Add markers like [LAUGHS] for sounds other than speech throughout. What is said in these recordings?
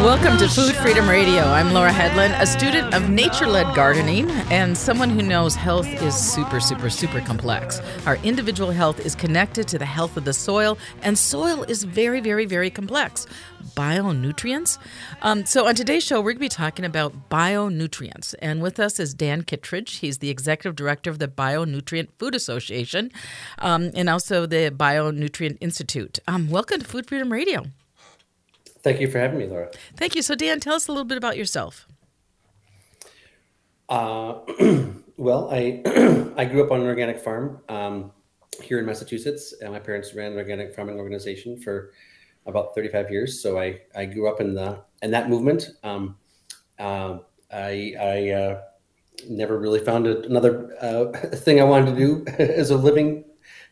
Welcome to Food Freedom Radio. I'm Laura Hedlund, a student of nature led gardening and someone who knows health is super, super, super complex. Our individual health is connected to the health of the soil, and soil is very, very, very complex. Bionutrients. Um, so, on today's show, we're going to be talking about bionutrients. And with us is Dan Kittredge. He's the executive director of the Bionutrient Food Association um, and also the Bionutrient Institute. Um, welcome to Food Freedom Radio. Thank you for having me, Laura. Thank you. So, Dan, tell us a little bit about yourself. Uh, [CLEARS THROAT] well, I [CLEARS THROAT] I grew up on an organic farm um, here in Massachusetts, and my parents ran an organic farming organization for about 35 years. So I, I grew up in the in that movement. Um, uh, I I uh, never really found another uh, [LAUGHS] thing I wanted to do [LAUGHS] as a living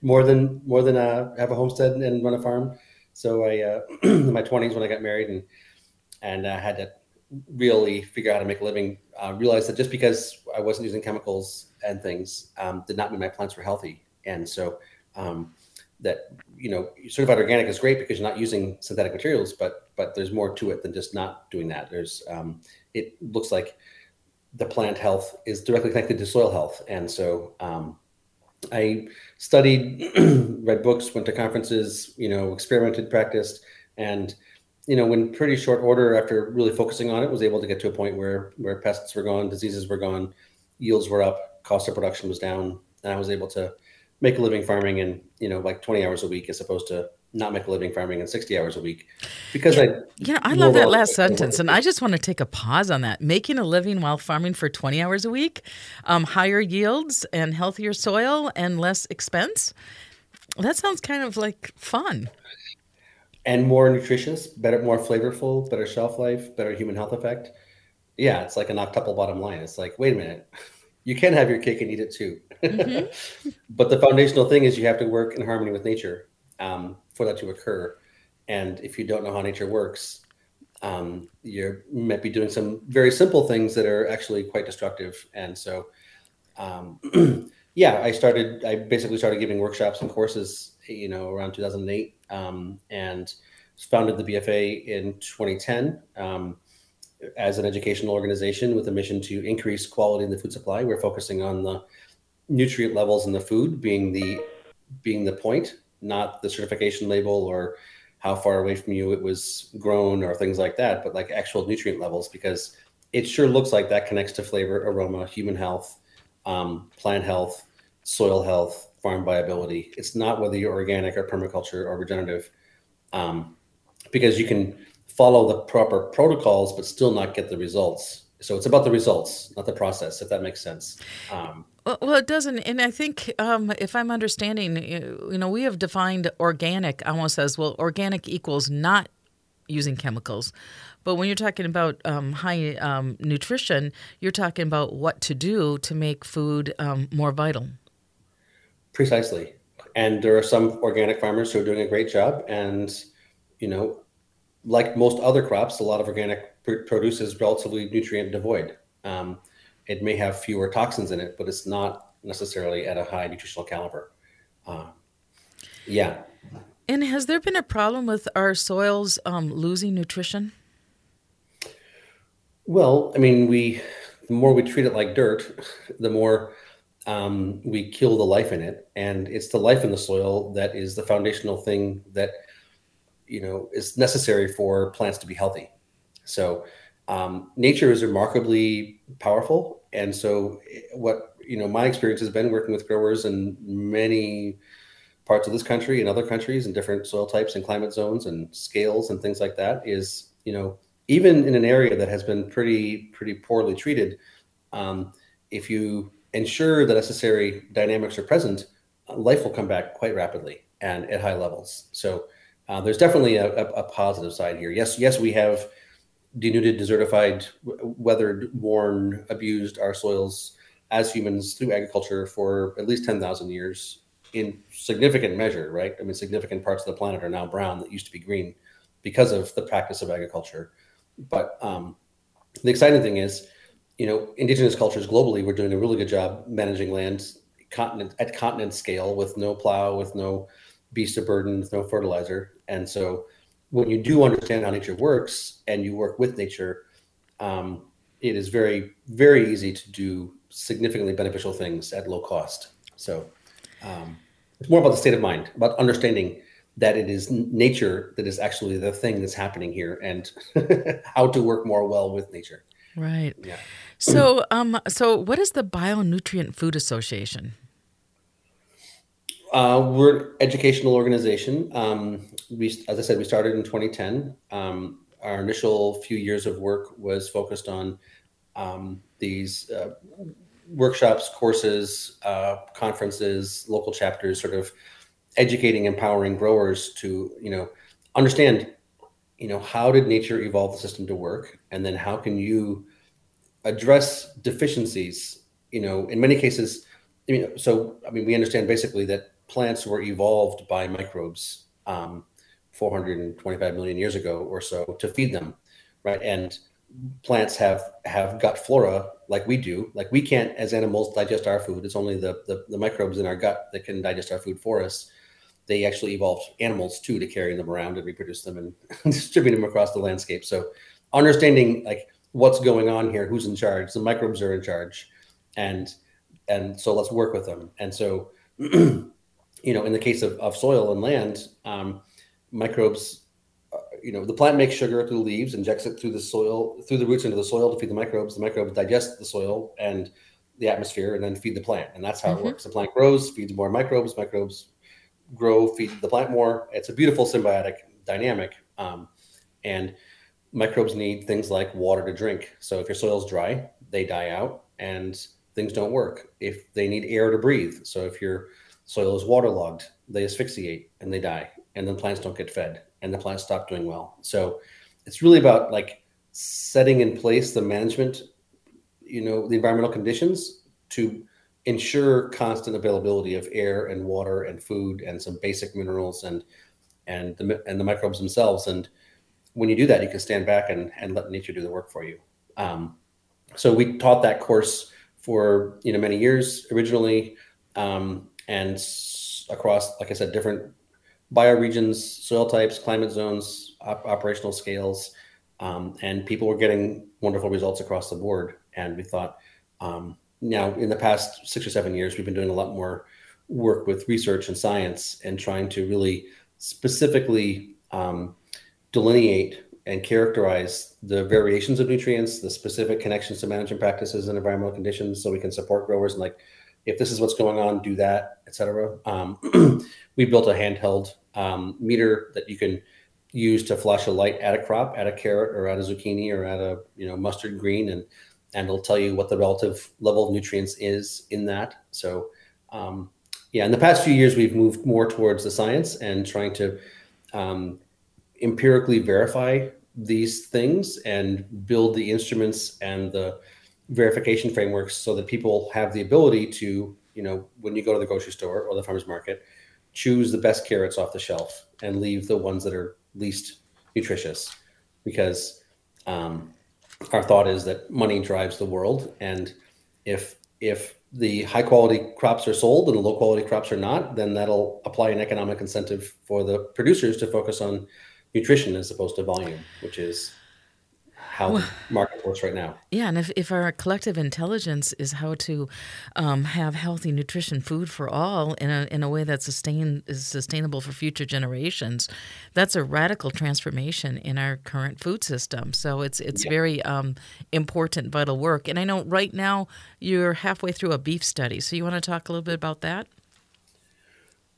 more than more than uh, have a homestead and run a farm. So I, uh, [CLEARS THROAT] in my 20s when I got married and and I had to really figure out how to make a living, uh, realized that just because I wasn't using chemicals and things um, did not mean my plants were healthy. And so um, that you know, certified organic is great because you're not using synthetic materials, but but there's more to it than just not doing that. There's um, it looks like the plant health is directly connected to soil health, and so um, I studied, [CLEARS THROAT] read books, went to conferences, you know, experimented, practiced, and you know, in pretty short order, after really focusing on it, was able to get to a point where where pests were gone, diseases were gone, yields were up, cost of production was down, and I was able to make a living farming in you know like 20 hours a week as opposed to not make a living farming in 60 hours a week because yeah, I know I love that last sentence and I just want to take a pause on that. Making a living while farming for 20 hours a week um, higher yields and healthier soil and less expense that sounds kind of like fun. And more nutritious better more flavorful better shelf life better human health effect. Yeah it's like an octuple bottom line. It's like wait a minute you can have your cake and eat it too. Mm-hmm. [LAUGHS] but the foundational thing is you have to work in harmony with nature um, for that to occur. And if you don't know how nature works, um, you might be doing some very simple things that are actually quite destructive. And so, um, [CLEARS THROAT] yeah, I started. I basically started giving workshops and courses, you know, around 2008, um, and founded the BFA in 2010 um, as an educational organization with a mission to increase quality in the food supply. We're focusing on the nutrient levels in the food being the being the point not the certification label or how far away from you it was grown or things like that, but like actual nutrient levels because it sure looks like that connects to flavor, aroma, human health, um, plant health, soil health, farm viability. It's not whether you're organic or permaculture or regenerative, um, because you can follow the proper protocols but still not get the results. So it's about the results, not the process, if that makes sense. Um, well, it doesn't, and I think um, if I'm understanding, you know, we have defined organic almost as well. Organic equals not using chemicals, but when you're talking about um, high um, nutrition, you're talking about what to do to make food um, more vital. Precisely, and there are some organic farmers who are doing a great job, and you know, like most other crops, a lot of organic produce is relatively nutrient devoid. Um, it may have fewer toxins in it, but it's not necessarily at a high nutritional caliber. Uh, yeah. And has there been a problem with our soils um, losing nutrition? Well, I mean, we the more we treat it like dirt, the more um, we kill the life in it, and it's the life in the soil that is the foundational thing that you know is necessary for plants to be healthy. So, um, nature is remarkably powerful. And so what you know my experience has been working with growers in many parts of this country and other countries and different soil types and climate zones and scales and things like that is you know even in an area that has been pretty pretty poorly treated um, if you ensure the necessary dynamics are present life will come back quite rapidly and at high levels. So uh, there's definitely a, a, a positive side here. Yes yes we have denuded, desertified, weathered, worn, abused our soils as humans through agriculture for at least 10,000 years in significant measure, right? I mean, significant parts of the planet are now brown that used to be green because of the practice of agriculture. But um, the exciting thing is, you know, indigenous cultures globally, we're doing a really good job managing land continent at continent scale with no plow, with no beast of burden, with no fertilizer. And so when you do understand how nature works and you work with nature, um, it is very, very easy to do significantly beneficial things at low cost. So um, it's more about the state of mind, about understanding that it is nature that is actually the thing that's happening here and [LAUGHS] how to work more well with nature. Right. Yeah. So, um, so what is the Bionutrient Food Association? Uh, we're an educational organization. Um, we, as I said, we started in 2010. Um, our initial few years of work was focused on um, these uh, workshops, courses, uh, conferences, local chapters, sort of educating, empowering growers to you know understand, you know, how did nature evolve the system to work, and then how can you address deficiencies. You know, in many cases, I mean, so I mean, we understand basically that plants were evolved by microbes um, 425 million years ago or so to feed them, right? And plants have have gut flora like we do. Like we can't, as animals, digest our food. It's only the, the, the microbes in our gut that can digest our food for us. They actually evolved animals too to carry them around and reproduce them and [LAUGHS] distribute them across the landscape. So understanding like what's going on here, who's in charge, the microbes are in charge, and and so let's work with them. And so [CLEARS THROAT] you know, in the case of, of soil and land, um, microbes, uh, you know, the plant makes sugar through the leaves, injects it through the soil, through the roots into the soil to feed the microbes. The microbes digest the soil and the atmosphere and then feed the plant. And that's how mm-hmm. it works. The plant grows, feeds more microbes, microbes grow, feed the plant more. It's a beautiful symbiotic dynamic. Um, and microbes need things like water to drink. So if your soil's dry, they die out and things don't work. If they need air to breathe. So if you're soil is waterlogged, they asphyxiate and they die, and then plants don't get fed, and the plants stop doing well. So it's really about like setting in place the management, you know, the environmental conditions to ensure constant availability of air and water and food and some basic minerals and and the and the microbes themselves. And when you do that, you can stand back and and let nature do the work for you. Um, so we taught that course for you know many years originally. Um, and across, like I said, different bioregions, soil types, climate zones, op- operational scales, um, and people were getting wonderful results across the board. And we thought, um, now in the past six or seven years, we've been doing a lot more work with research and science and trying to really specifically um, delineate and characterize the variations of nutrients, the specific connections to management practices and environmental conditions, so we can support growers and like if this is what's going on, do that, etc. Um, [CLEARS THROAT] we built a handheld um, meter that you can use to flash a light at a crop, at a carrot, or at a zucchini, or at a you know mustard green, and and it'll tell you what the relative level of nutrients is in that. So um, yeah, in the past few years, we've moved more towards the science and trying to um, empirically verify these things and build the instruments and the verification frameworks so that people have the ability to, you know, when you go to the grocery store or the farmer's market, choose the best carrots off the shelf and leave the ones that are least nutritious. Because um, our thought is that money drives the world and if if the high quality crops are sold and the low quality crops are not then that'll apply an economic incentive for the producers to focus on nutrition as opposed to volume which is how well, the market works right now. Yeah, and if, if our collective intelligence is how to um, have healthy nutrition food for all in a, in a way that sustain, is sustainable for future generations, that's a radical transformation in our current food system. So it's it's yeah. very um, important, vital work. And I know right now you're halfway through a beef study. So you want to talk a little bit about that?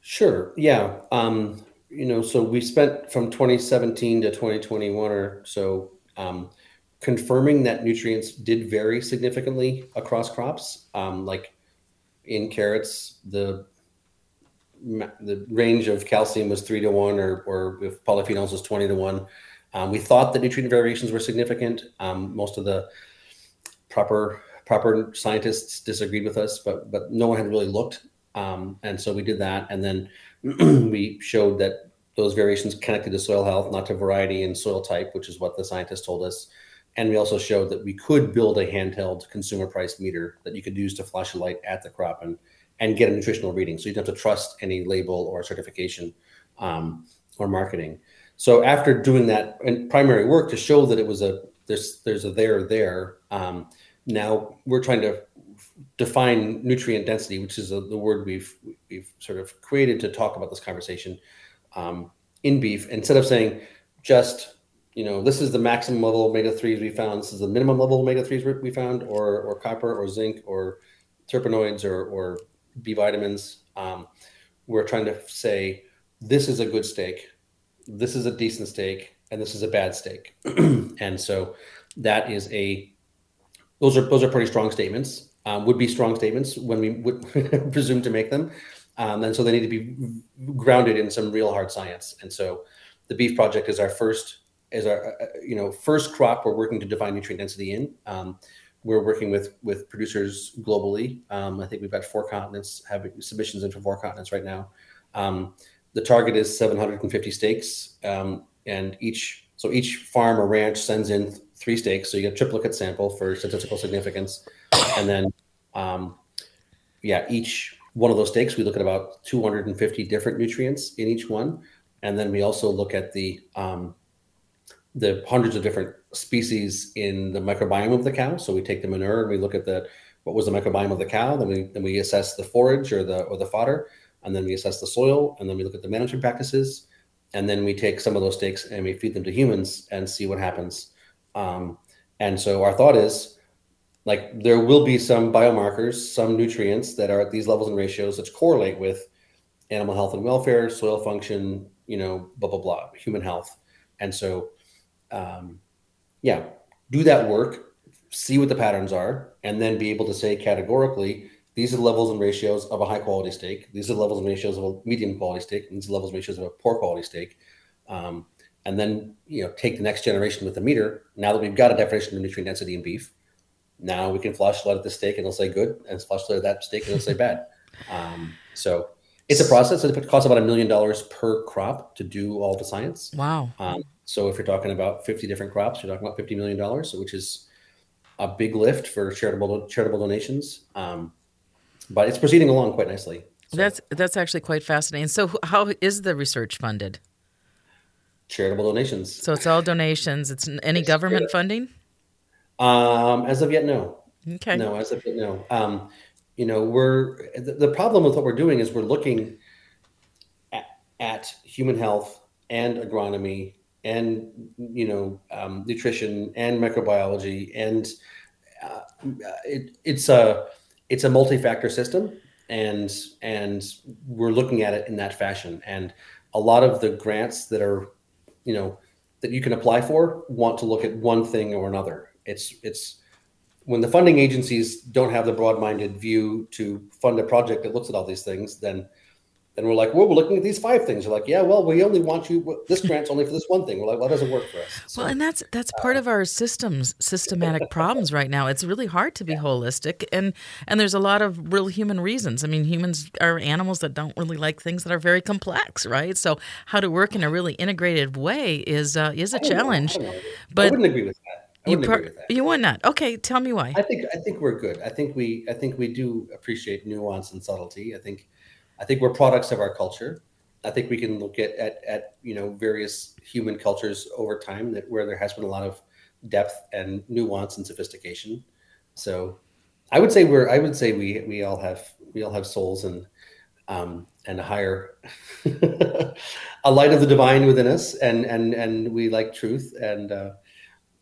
Sure. Yeah. Um, you know, so we spent from 2017 to 2021 or so um, confirming that nutrients did vary significantly across crops. Um, like in carrots, the the range of calcium was three to one, or or if polyphenols was twenty to one. Um, we thought that nutrient variations were significant. Um, most of the proper proper scientists disagreed with us, but but no one had really looked, um, and so we did that, and then [CLEARS THROAT] we showed that those variations connected to soil health, not to variety and soil type, which is what the scientists told us. And we also showed that we could build a handheld consumer price meter that you could use to flash a light at the crop and, get a nutritional reading. So you don't have to trust any label or certification um, or marketing. so after doing that primary work to show that it was a there's there's a there there, um, now we're trying to define nutrient density, which is a, the word we've we've sort of created to talk about this conversation um, in beef. Instead of saying just you know this is the maximum level of omega threes we found, this is the minimum level of omega threes we found, or or copper or zinc or terpenoids or or B vitamins. Um, we're trying to say this is a good steak this is a decent steak and this is a bad steak. [CLEARS THROAT] and so that is a those are those are pretty strong statements. Um, would be strong statements when we would [LAUGHS] presume to make them. Um, and so they need to be grounded in some real hard science. And so the beef project is our first is our uh, uh, you know first crop we're working to define nutrient density in. Um, we're working with with producers globally. Um, I think we've got four continents having submissions into four continents right now. Um, the target is 750 steaks, um, and each so each farm or ranch sends in three steaks, so you get triplicate sample for statistical significance, and then um, yeah, each one of those steaks we look at about 250 different nutrients in each one, and then we also look at the um, the hundreds of different species in the microbiome of the cow. So we take the manure and we look at the what was the microbiome of the cow. Then we then we assess the forage or the or the fodder, and then we assess the soil, and then we look at the management practices, and then we take some of those steaks and we feed them to humans and see what happens. Um, and so our thought is, like, there will be some biomarkers, some nutrients that are at these levels and ratios that correlate with animal health and welfare, soil function, you know, blah blah blah, human health. And so, um, yeah, do that work, see what the patterns are, and then be able to say categorically these are the levels and ratios of a high quality steak. These are the levels and ratios of a medium quality steak. And these are the levels and ratios of a poor quality steak. Um, and then you know take the next generation with the meter. Now that we've got a definition of nutrient density in beef, now we can flush flood at the steak and it'll say good, and flush flood at that steak and it'll say bad. [LAUGHS] Um, so it's a process. It costs about a million dollars per crop to do all the science. Wow. Um, so if you're talking about 50 different crops, you're talking about 50 million dollars, which is a big lift for charitable charitable donations. Um, but it's proceeding along quite nicely. So. That's that's actually quite fascinating. So, how is the research funded? Charitable donations. So it's all donations. It's any it's government funding. Um, as of yet, no. Okay. No, as of yet, no. Um, you know, we're the, the problem with what we're doing is we're looking at, at human health and agronomy and you know um, nutrition and microbiology and uh, it, it's a it's a multi-factor system and and we're looking at it in that fashion. And a lot of the grants that are you know that you can apply for want to look at one thing or another. It's it's when the funding agencies don't have the broad-minded view to fund a project that looks at all these things then and we're like, well, we're looking at these five things. We're like, yeah, well, we only want you. This grant's only for this one thing. We're like, well, that doesn't work for us. So, well, and that's that's part uh, of our systems systematic [LAUGHS] problems right now. It's really hard to be yeah. holistic, and and there's a lot of real human reasons. I mean, humans are animals that don't really like things that are very complex, right? So, how to work in a really integrated way is uh, is a challenge. Know, I but I wouldn't agree with that. You, par- you would not. Okay, tell me why. I think I think we're good. I think we I think we do appreciate nuance and subtlety. I think I think we're products of our culture. I think we can look at, at, at you know various human cultures over time that where there has been a lot of depth and nuance and sophistication. So I would say we're I would say we we all have we all have souls and um, and a higher [LAUGHS] a light of the divine within us and and and we like truth and uh,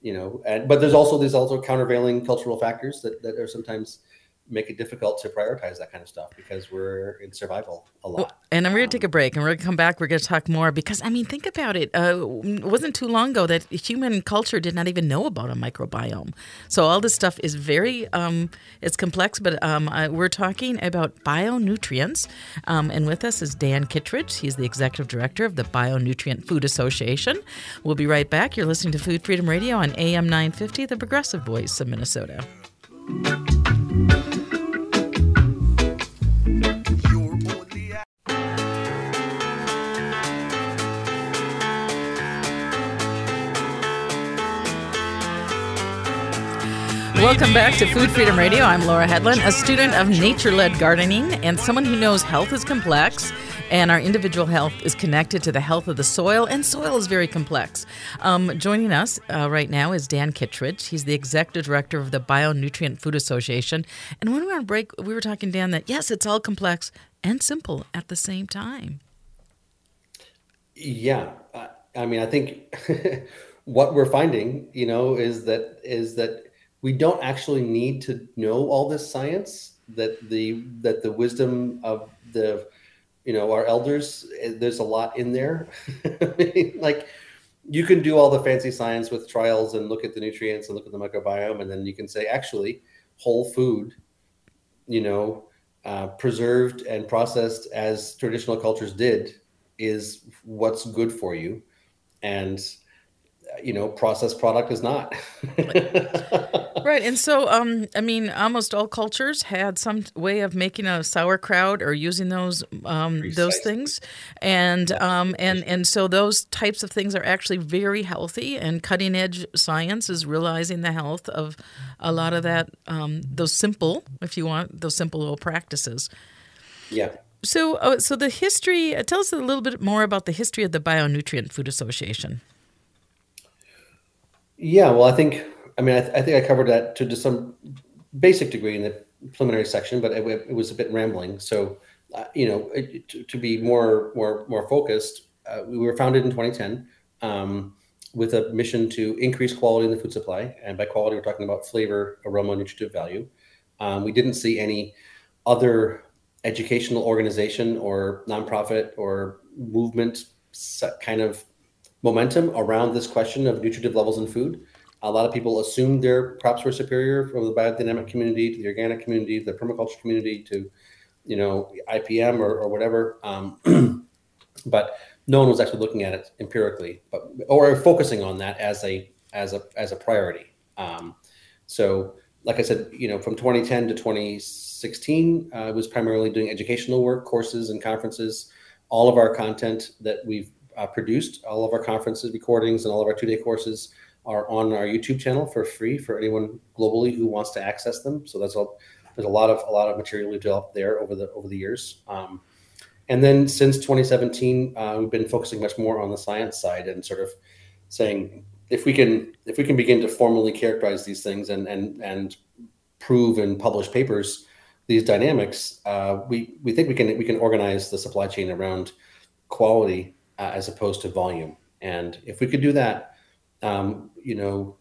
you know and but there's also there's also countervailing cultural factors that that are sometimes make it difficult to prioritize that kind of stuff because we're in survival a lot. Well, and I'm going to take a break and we're going to come back. We're going to talk more because, I mean, think about it. Uh, it wasn't too long ago that human culture did not even know about a microbiome. So all this stuff is very, um, it's complex, but um, uh, we're talking about bionutrients. Um, and with us is Dan Kittredge. He's the executive director of the Bionutrient Food Association. We'll be right back. You're listening to Food Freedom Radio on AM 950, the progressive voice of Minnesota. Welcome back to Food Freedom Radio. I'm Laura Hedlund, a student of nature led gardening and someone who knows health is complex And our individual health is connected to the health of the soil, and soil is very complex. Um, joining us uh, right now is Dan Kittredge. He's the executive director of the Bionutrient Food Association. And when we were on break, we were talking, Dan, that yes, it's all complex and simple at the same time. Yeah. I mean, I think [LAUGHS] what we're finding, you know, is that is that we don't actually need to know all this science that the that the wisdom of the you know our elders eh, there's a lot in there. [LAUGHS] Like you can do all the fancy science with trials and look at the nutrients and look at the microbiome and then you can say actually whole food you know uh, preserved and processed as traditional cultures did is what's good for you. And you know processed product is not [LAUGHS] right and so um i mean almost all cultures had some way of making a sauerkraut or using those um Precisely. those things and um and and so those types of things are actually very healthy and cutting edge science is realizing the health of a lot of that um those simple if you want those simple little practices yeah so, uh, so the history. Uh, tell us a little bit more about the history of the Bionutrient Food Association. Yeah, well, I think I mean I, th- I think I covered that to some basic degree in the preliminary section, but it, it was a bit rambling. So, uh, you know, it, to, to, be more more more focused, uh, we were founded in 2010 um, with a mission to increase quality in the food supply, and by quality, we're talking about flavor, aroma, nutritive value. Um, we didn't see any other educational organization or nonprofit or movement kind of momentum around this question of nutritive levels in food. A lot of people assumed their crops were superior from the biodynamic community to the organic community, the permaculture community, to you know IPM or, or whatever. Um, [CLEARS THROAT] but no one was actually looking at it empirically, but or focusing on that as a as a as a priority. Um, so, like I said, you know, from 2010 to 2016, uh, I was primarily doing educational work, courses, and conferences. All of our content that we've uh, produced. All of our conferences recordings and all of our two-day courses are on our YouTube channel for free for anyone globally who wants to access them. So that's all. there's a lot of a lot of material we've developed there over the over the years. Um, and then since 2017, uh, we've been focusing much more on the science side and sort of saying if we can if we can begin to formally characterize these things and and and prove and publish papers these dynamics, uh, we we think we can we can organize the supply chain around quality uh, as opposed to volume. And if we could do that, um, you know,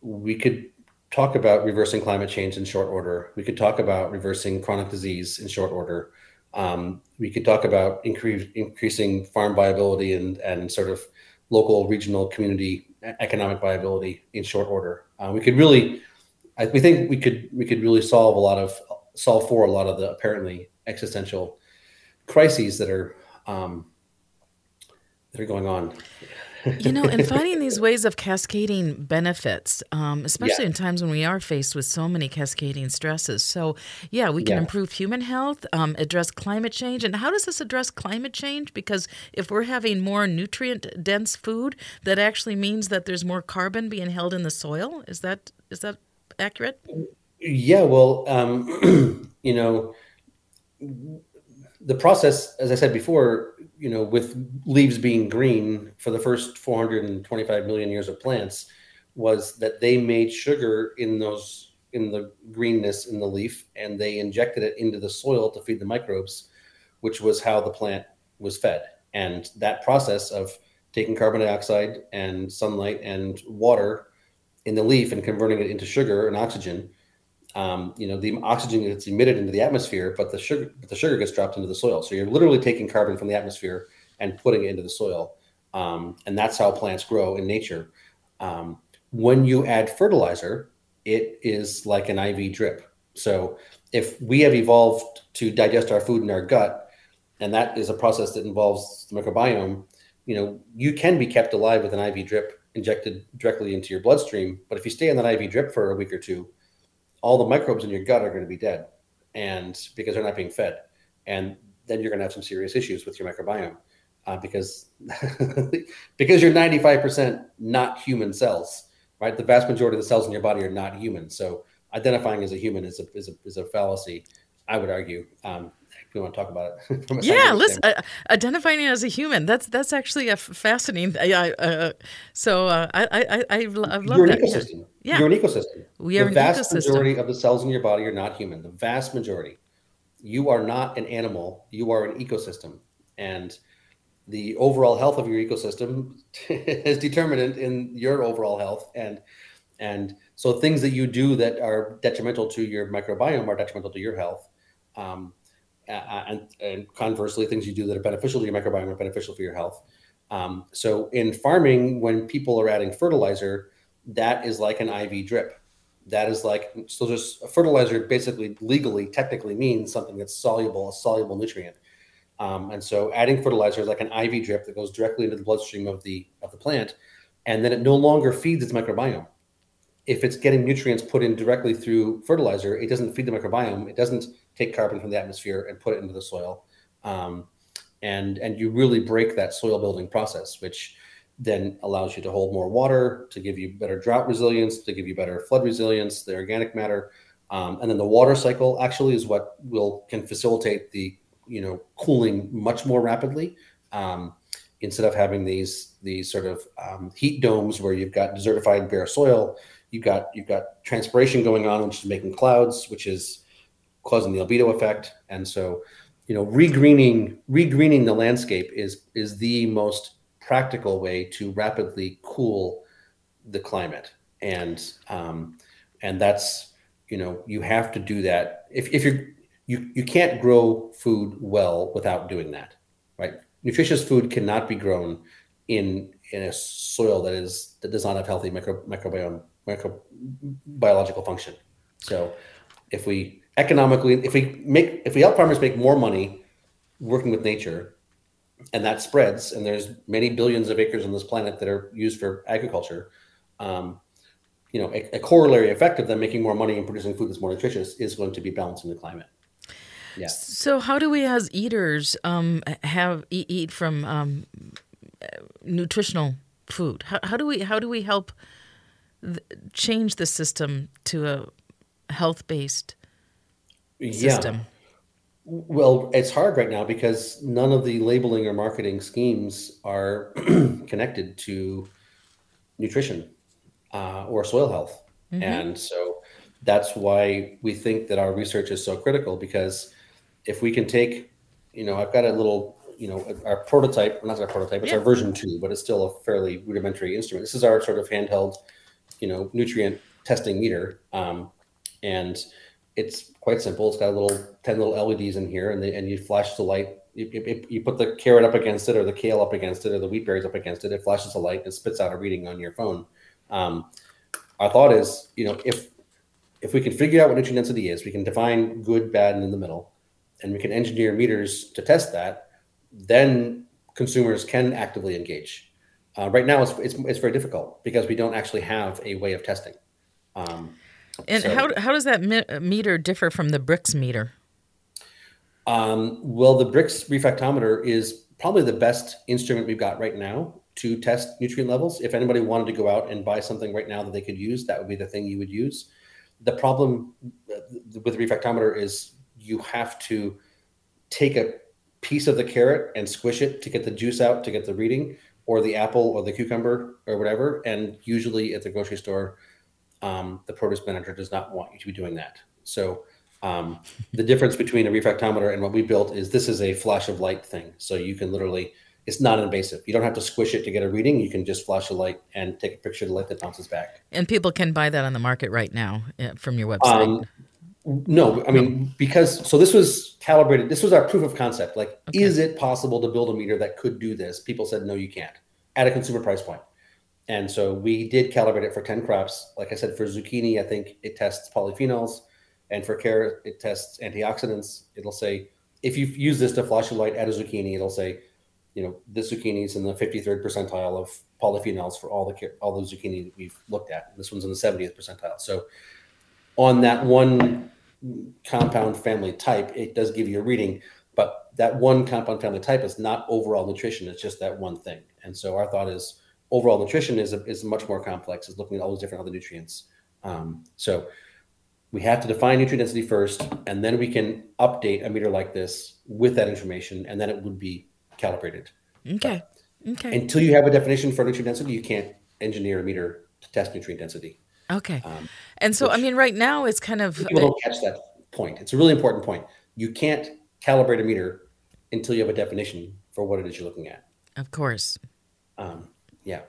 we could talk about reversing climate change in short order. We could talk about reversing chronic disease in short order. Um, we could talk about increase, increasing farm viability and, and sort of local, regional, community economic viability in short order. Uh, we could really, I, we think we could we could really solve a lot of solve for a lot of the apparently existential crises that are um, that are going on. you know, and [LAUGHS] finding these ways of cascading benefits, um, especially yeah. in times when we are faced with so many cascading stresses. So, yeah, we can yeah. improve human health, um, address climate change. And how does this address climate change? Because if we're having more nutrient dense food, that actually means that there's more carbon being held in the soil. Is that is that accurate? Yeah, well, um, [CLEARS THROAT] you know, the process, as I said before, you know, with leaves being green for the first 425 million years of plants, was that they made sugar in those in the greenness in the leaf, and they injected it into the soil to feed the microbes, which was how the plant was fed. And that process of taking carbon dioxide and sunlight and water in the leaf and converting it into sugar and oxygen um, you know, the oxygen gets emitted into the atmosphere, but the sugar, but the sugar gets dropped into the soil. So you're literally taking carbon from the atmosphere and putting it into the soil, um, and that's how plants grow in nature. Um, when you add fertilizer, it is like an IV drip. So if we have evolved to digest our food in our gut, and that is a process that involves the microbiome, you know, you can be kept alive with an IV drip injected directly into your bloodstream. But if you stay on that IV drip for a week or two, all the microbes in your gut are going to be dead and because they're not being fed and then you're going to have some serious issues with your microbiome uh, because [LAUGHS] because you're 95% not human cells right the vast majority of the cells in your body are not human so identifying as a human is a, is a, is a fallacy i would argue um, we want to talk about it. [LAUGHS] yeah, let's uh, identifying as a human. That's that's actually a fascinating. Uh, uh, so uh, I I I, I love You're that. an ecosystem. Yeah. You're an ecosystem. We are the vast majority of the cells in your body are not human. The vast majority. You are not an animal. You are an ecosystem, and the overall health of your ecosystem [LAUGHS] is determinant in your overall health and and so things that you do that are detrimental to your microbiome are detrimental to your health um, and, and conversely things you do that are beneficial to your microbiome are beneficial for your health um, so in farming when people are adding fertilizer that is like an iv drip that is like so just a fertilizer basically legally technically means something that's soluble a soluble nutrient um, and so adding fertilizer is like an IV drip that goes directly into the bloodstream of the of the plant, and then it no longer feeds its microbiome. If it's getting nutrients put in directly through fertilizer, it doesn't feed the microbiome. It doesn't take carbon from the atmosphere and put it into the soil, um, and and you really break that soil building process, which then allows you to hold more water, to give you better drought resilience, to give you better flood resilience, the organic matter, um, and then the water cycle actually is what will can facilitate the you know cooling much more rapidly um, instead of having these these sort of um, heat domes where you've got desertified bare soil. You've got you've got transpiration going on which is making clouds which is causing the albedo effect. And so you know regreening regreening the landscape is is the most practical way to rapidly cool the climate and um, and that's you know you have to do that if, if you're you you can't grow food well without doing that, right? Nutritious food cannot be grown in in a soil that is that does not have healthy micro, microbiome microbiological function. So, if we economically, if we make, if we help farmers make more money working with nature, and that spreads, and there's many billions of acres on this planet that are used for agriculture. Um, you know, a, a corollary effect of them making more money and producing food that's more nutritious is going to be balancing the climate. Yeah. So how do we, as eaters, um, have eat, from um, nutritional food? How, how, do we how do we help th- change the system to a health based system? Yeah. Well, it's hard right now because none of the labeling or marketing schemes are [CLEARS THROAT] connected to nutrition uh, or soil health, mm-hmm. and so that's why we think that our research is so critical because if we can take, you know, I've got a little, you know, our prototype, not our prototype, it's yeah. our version two, but it's still a fairly rudimentary instrument. This is our sort of handheld, you know, nutrient testing meter. Um, and it's quite simple. It's got a little 10 little LEDs in here and, they, and you flash the light. You, you, you, put the carrot up against it or the kale up against it or the wheat berries up against it. It flashes a light and spits out a reading on your phone. Um, our thought is, you know, if if we can figure out what nutrient density is, we can define good, bad, and in the middle and we can engineer meters to test that, then consumers can actively engage. Uh, right now, it's, it's, it's very difficult because we don't actually have a way of testing. Um, and so, how, how does that meter differ from the Brix meter? Um, well, the Brix refractometer is probably the best instrument we've got right now to test nutrient levels. If anybody wanted to go out and buy something right now that they could use, that would be the thing you would use. The problem uh, with the refractometer is you have to take a piece of the carrot and squish it to get the juice out to get the reading or the apple or the cucumber or whatever and usually at the grocery store um, the produce manager does not want you to be doing that so um, the difference between a refractometer and what we built is this is a flash of light thing so you can literally it's not invasive you don't have to squish it to get a reading you can just flash a light and take a picture of the light that bounces back and people can buy that on the market right now uh, from your website um, no, I mean because so this was calibrated. This was our proof of concept. Like, okay. is it possible to build a meter that could do this? People said no, you can't at a consumer price point. And so we did calibrate it for ten crops. Like I said, for zucchini, I think it tests polyphenols, and for carrot, it tests antioxidants. It'll say if you use this to flash a light at a zucchini, it'll say, you know, this zucchini is in the 53rd percentile of polyphenols for all the all the zucchini that we've looked at. This one's in the 70th percentile. So on that one compound family type, it does give you a reading, but that one compound family type is not overall nutrition. It's just that one thing. And so our thought is overall nutrition is, is much more complex. It's looking at all those different other nutrients. Um, so we have to define nutrient density first, and then we can update a meter like this with that information, and then it would be calibrated. Okay. Okay. Until you have a definition for nutrient density, you can't engineer a meter to test nutrient density. Okay. Um, and so, I mean, right now it's kind of people don't catch that point. It's a really important point. You can't calibrate a meter until you have a definition for what it is you're looking at. Of course. Um, yeah.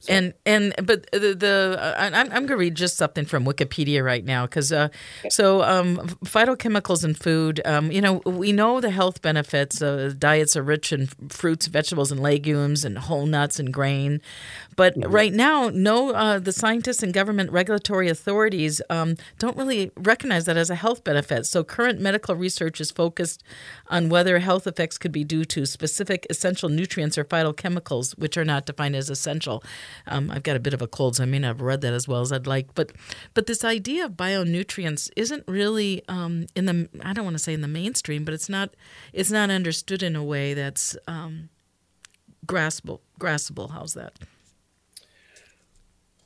So. And and but the, the uh, I'm I'm going to read just something from Wikipedia right now because uh, so um, phytochemicals in food um, you know we know the health benefits uh, diets are rich in fruits vegetables and legumes and whole nuts and grain but mm-hmm. right now no uh, the scientists and government regulatory authorities um, don't really recognize that as a health benefit so current medical research is focused on whether health effects could be due to specific essential nutrients or phytochemicals which are not defined as essential um, I've got a bit of a cold, so I may not have read that as well as I'd like. But but this idea of bionutrients isn't really um, in the I don't want to say in the mainstream, but it's not it's not understood in a way that's um, graspable. Graspable. How's that?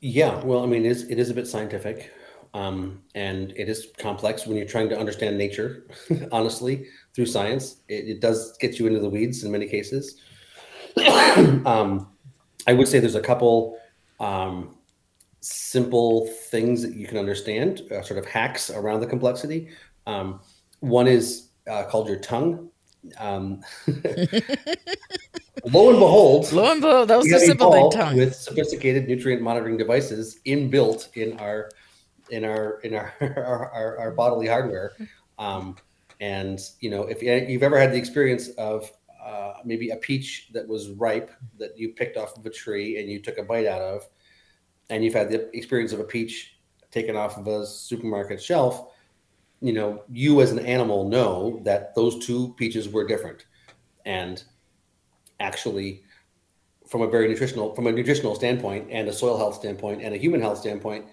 Yeah, well, I mean, it is, it is a bit scientific, um, and it is complex when you're trying to understand nature. [LAUGHS] honestly, through science, it, it, does get you into the weeds in many cases. [COUGHS] um, I would say there's a couple um, simple things that you can understand, uh, sort of hacks around the complexity. Um, one is uh, called your tongue. Um, [LAUGHS] lo and behold, lo and behold, that was a simple thing. Tongue with sophisticated nutrient monitoring devices inbuilt in our in our in our [LAUGHS] our, our, our bodily hardware. Um, and you know, if you've ever had the experience of uh, maybe a peach that was ripe that you picked off of a tree and you took a bite out of, and you've had the experience of a peach taken off of a supermarket shelf, you know, you as an animal know that those two peaches were different. And actually, from a very nutritional, from a nutritional standpoint and a soil health standpoint and a human health standpoint,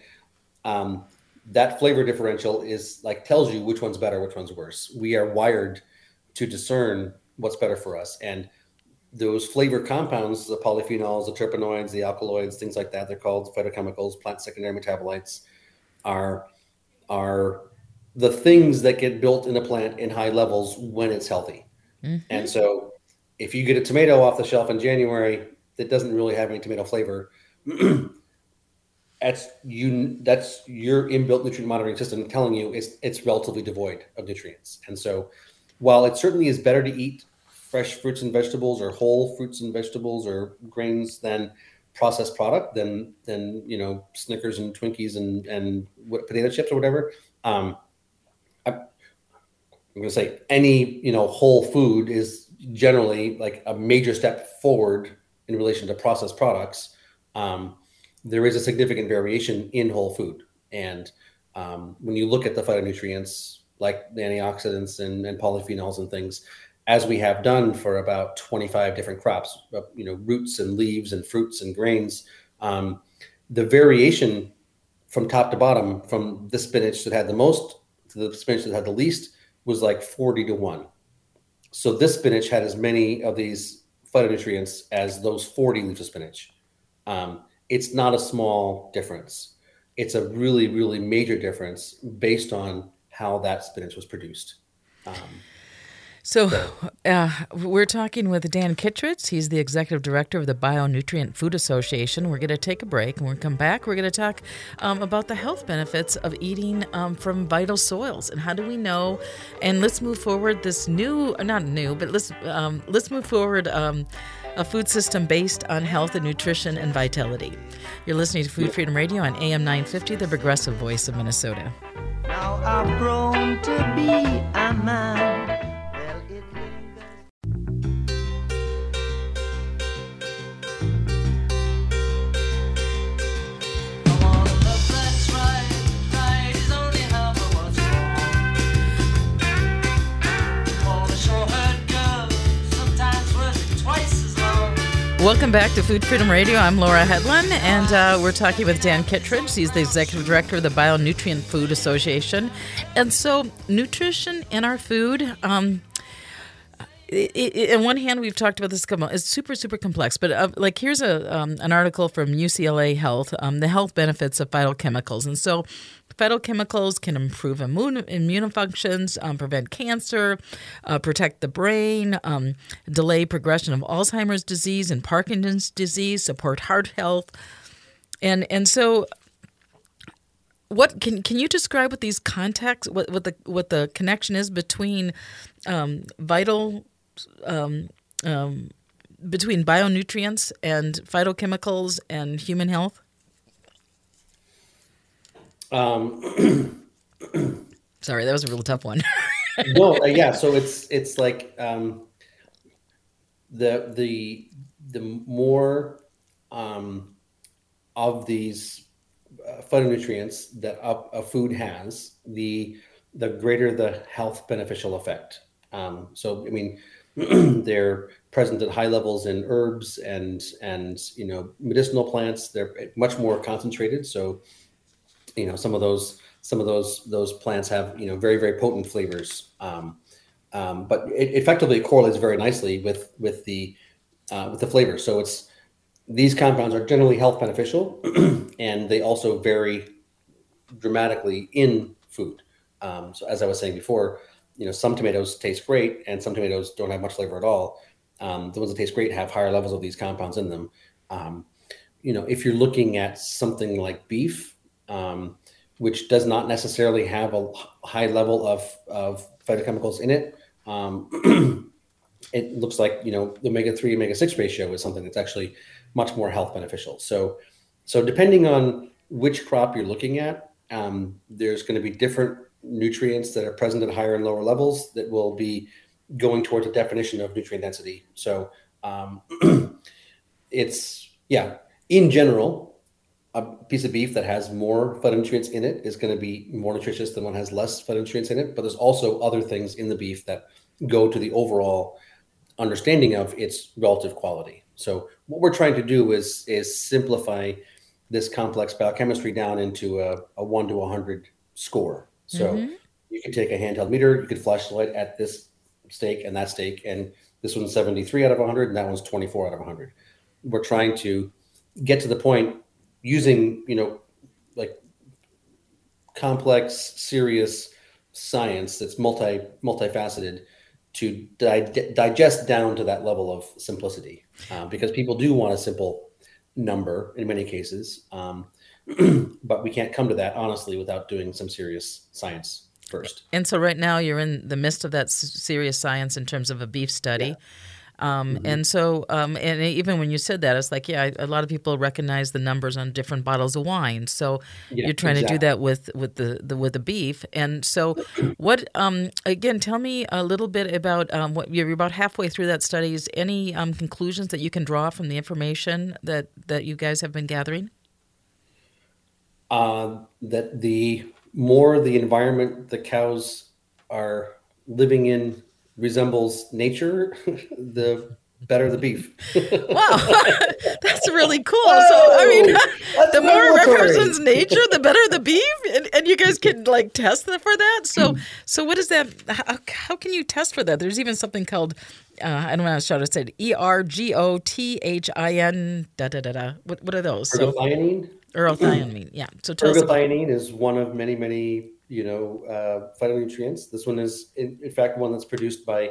um, that flavor differential is like tells you which one's better, which one's worse. We are wired to discern what's better for us. And those flavor compounds, the polyphenols, the terpenoids, the alkaloids, things like that, they're called phytochemicals, plant secondary metabolites, are are the things that get built in a plant in high levels when it's healthy. Mm-hmm. And so if you get a tomato off the shelf in January that doesn't really have any tomato flavor, [CLEARS THROAT] that's you that's your inbuilt nutrient monitoring system telling you it's it's relatively devoid of nutrients. And so while it certainly is better to eat fresh fruits and vegetables or whole fruits and vegetables or grains than processed product than than you know Snickers and Twinkies and and what, potato chips or whatever. Um, I, I'm going to say any you know whole food is generally like a major step forward in relation to processed products. Um, there is a significant variation in whole food, and um, when you look at the phytonutrients, like the antioxidants and, and polyphenols and things, as we have done for about 25 different crops, uh, you know, roots and leaves and fruits and grains. Um, the variation from top to bottom, from the spinach that had the most to the spinach that had the least, was like 40 to 1. So this spinach had as many of these phytonutrients as those 40 leaves of spinach. Um, it's not a small difference. It's a really, really major difference based on how that spinach was produced. Um, so, [LAUGHS] uh, we're talking with Dan Kittredge. He's the executive director of the Bionutrient Food Association. We're going to take a break, and when we come back, we're going to talk um, about the health benefits of eating um, from vital soils and how do we know. And let's move forward this new, not new, but let's um, let's move forward um, a food system based on health and nutrition and vitality. You're listening to Food Freedom Radio on AM 950, the progressive voice of Minnesota. Now I've grown to be a man. Welcome back to Food Freedom Radio. I'm Laura Hedlund, and uh, we're talking with Dan Kittredge. He's the executive director of the Bionutrient Food Association. And so, nutrition in our food, um, in one hand, we've talked about this. It's super, super complex. But uh, like, here's a um, an article from UCLA Health, um, the health benefits of phytochemicals, and so phytochemicals can improve immune immune functions, um, prevent cancer, uh, protect the brain, um, delay progression of Alzheimer's disease and Parkinson's disease, support heart health, and and so what can can you describe what these contacts what, what the what the connection is between um, vital um, um, between bionutrients and phytochemicals and human health? Um, [CLEARS THROAT] Sorry, that was a real tough one. [LAUGHS] no, uh, yeah. So it's it's like um, the the the more um, of these uh, phytonutrients that a, a, food has, the the greater the health beneficial effect. Um, so, I mean, [CLEARS THROAT] they're present at high levels in herbs and and you know medicinal plants. They're much more concentrated. So, you know, some of those some of those those plants have you know very very potent flavors. Um, um, but it effectively correlates very nicely with with the uh, with the flavor. So it's these compounds are generally health beneficial, [CLEARS THROAT] and they also vary dramatically in food. Um, so as I was saying before, you know, some tomatoes taste great, and some tomatoes don't have much flavor at all. Um, the ones that taste great have higher levels of these compounds in them. Um, you know, if you're looking at something like beef, um, which does not necessarily have a high level of, of phytochemicals in it, um, [CLEARS THROAT] it looks like you know the omega three omega six ratio is something that's actually much more health beneficial. So, so depending on which crop you're looking at, um, there's going to be different nutrients that are present at higher and lower levels that will be going towards a definition of nutrient density. So, um, [CLEARS THROAT] it's yeah, in general, a piece of beef that has more phytonutrients in it is going to be more nutritious than one has less phytonutrients in it. But there's also other things in the beef that go to the overall understanding of its relative quality. So what we're trying to do is is simplify this complex biochemistry down into a, a one to a 100 score. So mm-hmm. you can take a handheld meter, you could flashlight at this steak and that steak, and this one's 73 out of 100, and that one's 24 out of 100. We're trying to get to the point using, you know, like complex, serious science that's multi multifaceted to di- digest down to that level of simplicity uh, because people do want a simple number in many cases um, [CLEARS THROAT] but we can't come to that honestly without doing some serious science first and so right now you're in the midst of that serious science in terms of a beef study yeah. Um, mm-hmm. And so, um, and even when you said that, it's like, yeah, a lot of people recognize the numbers on different bottles of wine. So yeah, you're trying exactly. to do that with with the, the with the beef. And so, [CLEARS THROAT] what um, again? Tell me a little bit about um, what you're about halfway through that study. Is any um, conclusions that you can draw from the information that that you guys have been gathering? Uh, that the more the environment the cows are living in resembles nature, [LAUGHS] the better the beef. [LAUGHS] wow, [LAUGHS] that's really cool. Whoa, so I mean, the more it represents nature, the better the beef, and, and you guys can like test for that. So so what is that? How, how can you test for that? There's even something called uh, I don't know how to say it. E R G O T H I N da da da da. What what are those? Ergothioneine. So, ergothioneine. [CLEARS THROAT] Yeah. So tell ergothioine is one of many many you know, uh, phytonutrients. This one is, in, in, fact, one that's produced by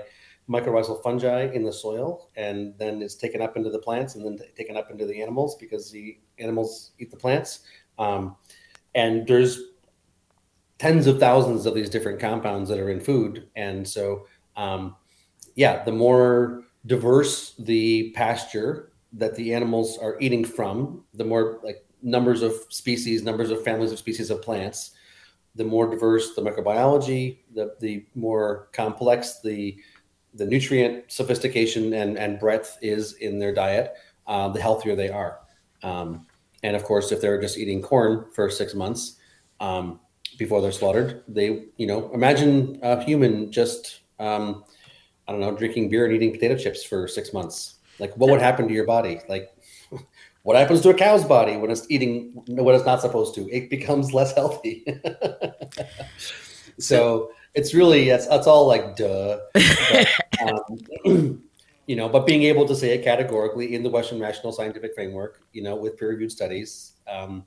mycorrhizal fungi in the soil and then is taken up into the plants and then t- taken up into the animals because the animals eat the plants. Um, and there's tens of thousands of these different compounds that are in food. And so, um, yeah, the more diverse the pasture that the animals are eating from, the more like numbers of species, numbers of families of species of plants, the more diverse the microbiology, the, the more complex the, the nutrient sophistication and, and breadth is in their diet, uh, the healthier they are. Um, and of course, if they're just eating corn for six months um, before they're slaughtered, they, you know, imagine a human just, um, I don't know, drinking beer and eating potato chips for six months. Like, what would happen to your body? Like, what happens to a cow's body when it's eating what it's not supposed to? It becomes less healthy. [LAUGHS] so it's really that's all like duh. But, um, [CLEARS THROAT] you know, but being able to say it categorically in the Western Rational Scientific Framework, you know, with peer-reviewed studies um,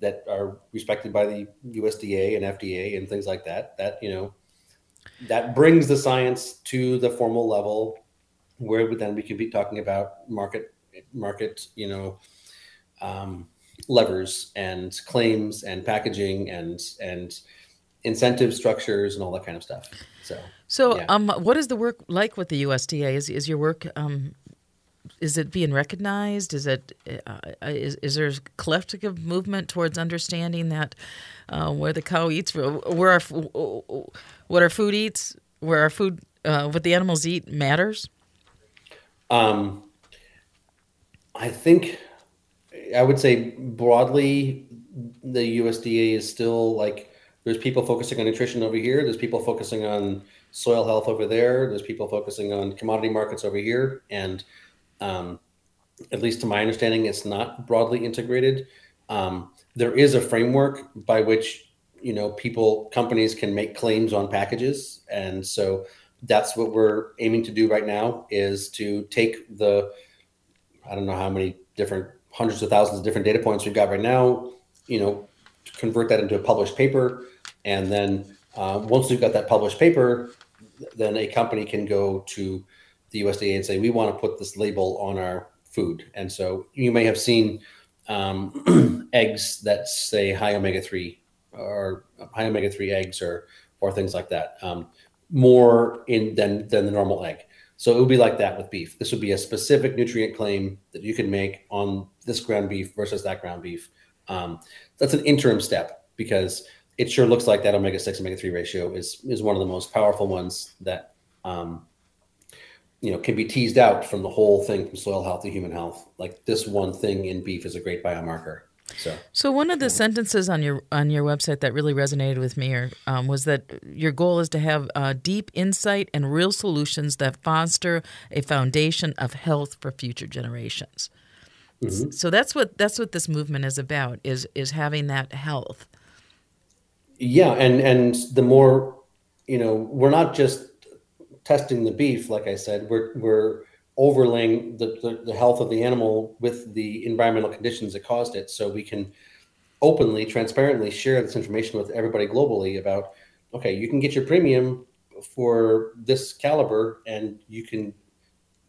that are respected by the USDA and FDA and things like that, that you know, that brings the science to the formal level where then we can be talking about market market you know um, levers and claims and packaging and and incentive structures and all that kind of stuff. So so yeah. um what is the work like with the usda is, is your work um is it being recognized? Is it uh, is, is there a collective movement towards understanding that uh, where the cow eats where our what our food eats where our food uh, what the animals eat matters? Um, I think I would say broadly, the USDA is still like there's people focusing on nutrition over here. There's people focusing on soil health over there. There's people focusing on commodity markets over here. And um, at least to my understanding, it's not broadly integrated. Um, there is a framework by which you know people companies can make claims on packages, and so that's what we're aiming to do right now is to take the i don't know how many different hundreds of thousands of different data points we've got right now you know convert that into a published paper and then uh, once we've got that published paper then a company can go to the usda and say we want to put this label on our food and so you may have seen um, [CLEARS THROAT] eggs that say high omega-3 or high omega-3 eggs or or things like that um, more in than than the normal egg. So it would be like that with beef. This would be a specific nutrient claim that you can make on this ground beef versus that ground beef. Um, that's an interim step because it sure looks like that omega six omega three ratio is is one of the most powerful ones that um, you know can be teased out from the whole thing from soil health to human health. Like this one thing in beef is a great biomarker. So, so one of the sentences on your on your website that really resonated with me or, um, was that your goal is to have uh, deep insight and real solutions that foster a foundation of health for future generations. Mm-hmm. So that's what that's what this movement is about is is having that health. Yeah, and and the more you know, we're not just testing the beef, like I said. We're we're overlaying the, the, the, health of the animal with the environmental conditions that caused it so we can openly transparently share this information with everybody globally about okay you can get your premium for this caliber and you can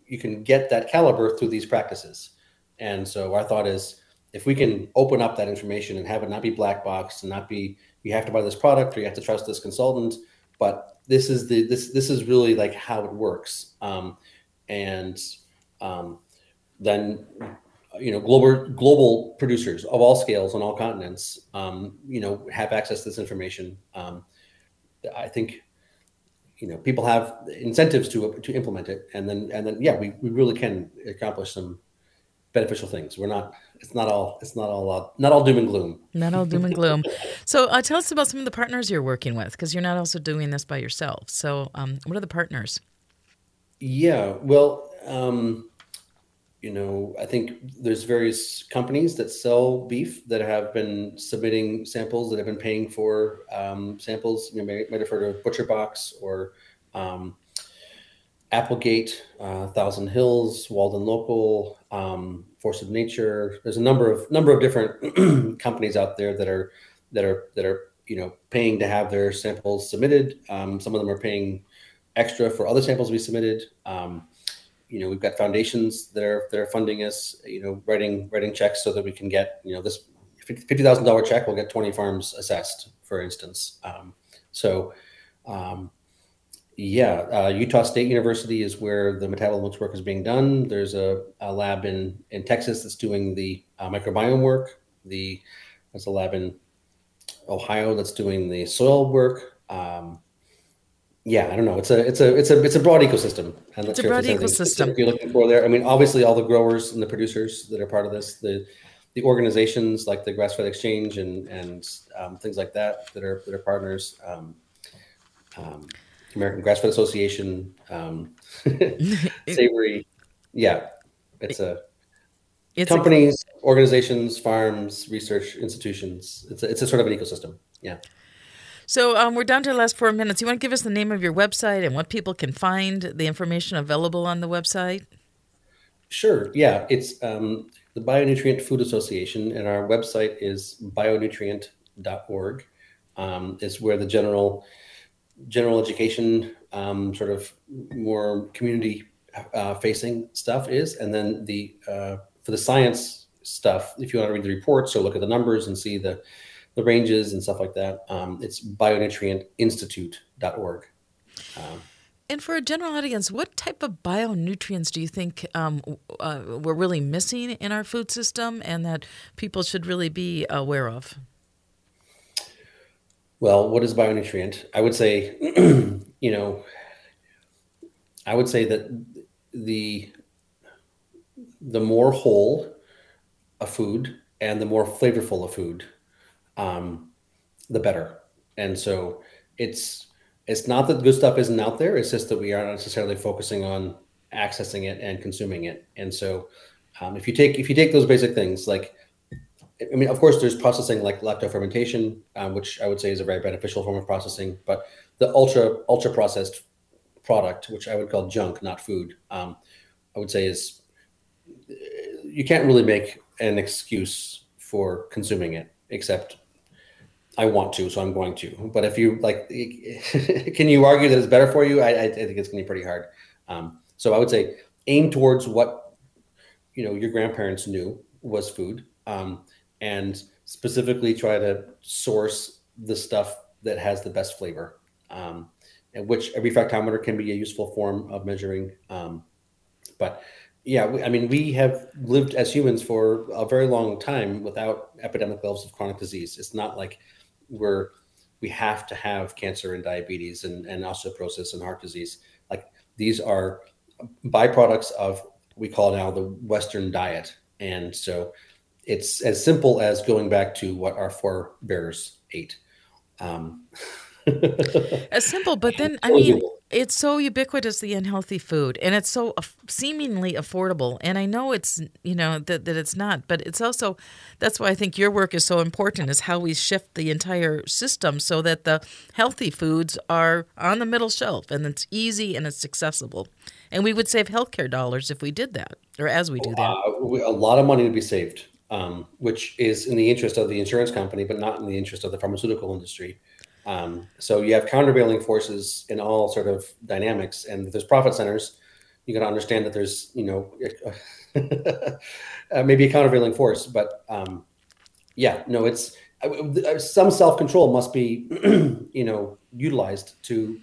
you can get that caliber through these practices. And so our thought is if we can open up that information and have it not be black box and not be you have to buy this product or you have to trust this consultant but this is the this this is really like how it works. Um, and um, then you know global global producers of all scales on all continents um, you know have access to this information. Um, i think you know people have incentives to to implement it and then and then yeah we, we really can accomplish some beneficial things. We're not it's not all it's not all uh, not all doom and gloom. Not all doom and gloom. [LAUGHS] So uh, tell us about some of the partners you're working with because you're not also doing this by yourself. So um, what are the partners yeah, well, um, you know, I think there's various companies that sell beef that have been submitting samples that have been paying for um, samples. You might have heard of Butcher Box or um, Applegate, uh, Thousand Hills, Walden Local, um, Force of Nature. There's a number of number of different [CLEARS THROAT] companies out there that are that are that are you know paying to have their samples submitted. Um, some of them are paying extra for other samples we submitted. Um, you know, we've got foundations that are that are funding us. You know, writing writing checks so that we can get you know this fifty thousand dollar check. We'll get twenty farms assessed, for instance. Um, so, um, yeah, uh, Utah State University is where the metabolomics work is being done. There's a, a lab in in Texas that's doing the uh, microbiome work. The there's a lab in Ohio that's doing the soil work. Um, yeah, I don't know. It's a it's a it's a it's a broad ecosystem. I'm it's a broad ecosystem. You're looking for there. I mean, obviously, all the growers and the producers that are part of this, the the organizations like the Grass Fed Exchange and and um, things like that that are that are partners. Um, um, American Grass Fed Association, um, [LAUGHS] Savory, yeah, it's a it's companies, a, organizations, farms, research institutions. It's a, it's a sort of an ecosystem. Yeah. So um, we're down to the last four minutes. You want to give us the name of your website and what people can find, the information available on the website? Sure. Yeah, it's um, the Bionutrient Food Association, and our website is bionutrient.org. Um, it's where the general general education, um, sort of more community uh, facing stuff is, and then the uh, for the science stuff, if you want to read the reports or look at the numbers and see the the ranges and stuff like that, um, it's bionutrientinstitute.org. Um, and for a general audience, what type of bionutrients do you think um, uh, we're really missing in our food system and that people should really be aware of? Well, what is bionutrient? I would say, [CLEARS THROAT] you know, I would say that the the more whole a food and the more flavorful a food, um, the better. And so it's it's not that good stuff isn't out there. It's just that we aren't necessarily focusing on accessing it and consuming it. And so um, if you take if you take those basic things like I mean, of course, there's processing like lactofermentation, um, which I would say is a very beneficial form of processing. But the ultra ultra processed product, which I would call junk, not food, um, I would say is you can't really make an excuse for consuming it, except I want to, so I'm going to. But if you like, [LAUGHS] can you argue that it's better for you? I, I think it's going to be pretty hard. Um, so I would say aim towards what you know your grandparents knew was food. Um, and specifically try to source the stuff that has the best flavor. Um, and which a refractometer can be a useful form of measuring. Um, but yeah, we, I mean, we have lived as humans for a very long time without epidemic levels of chronic disease. It's not like we're we have to have cancer and diabetes and, and osteoporosis and heart disease. Like these are byproducts of we call now the Western diet. And so it's as simple as going back to what our forebears ate. Um, as simple, but then I mean, it's so ubiquitous the unhealthy food, and it's so seemingly affordable. And I know it's you know that that it's not, but it's also that's why I think your work is so important. Is how we shift the entire system so that the healthy foods are on the middle shelf, and it's easy and it's accessible. And we would save healthcare dollars if we did that, or as we do that. Uh, a lot of money to be saved um, which is in the interest of the insurance company, but not in the interest of the pharmaceutical industry. Um, so you have countervailing forces in all sort of dynamics, and there's profit centers, you got to understand that there's you know [LAUGHS] uh, maybe a countervailing force, but um, yeah, no, it's uh, some self control must be [CLEARS THROAT] you know utilized to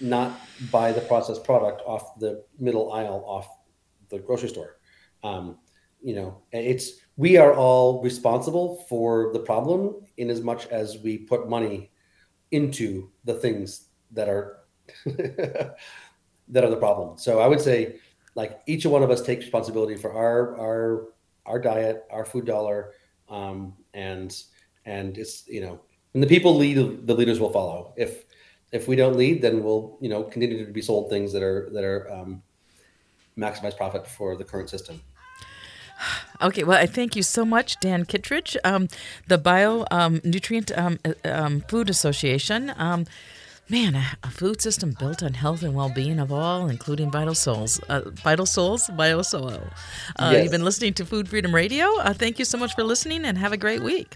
not buy the processed product off the middle aisle off the grocery store. Um, you know, it's we are all responsible for the problem in as much as we put money into the things that are [LAUGHS] that are the problem. So I would say like each one of us takes responsibility for our our our diet, our food dollar, um, and and it's you know when the people lead, the leaders will follow. If if we don't lead, then we'll you know continue to be sold things that are that are um, maximize profit for the current system. Okay, well, I thank you so much, Dan Kittredge, um, the Bio um, Nutrient um, uh, um, Food Association. Um, man, a, a, food system built on health and well-being of all, including vital souls. Uh, vital souls, BioSoil. Uh, yes. You've been listening to Food Freedom Radio. Uh, thank you so much for listening, and have a great week.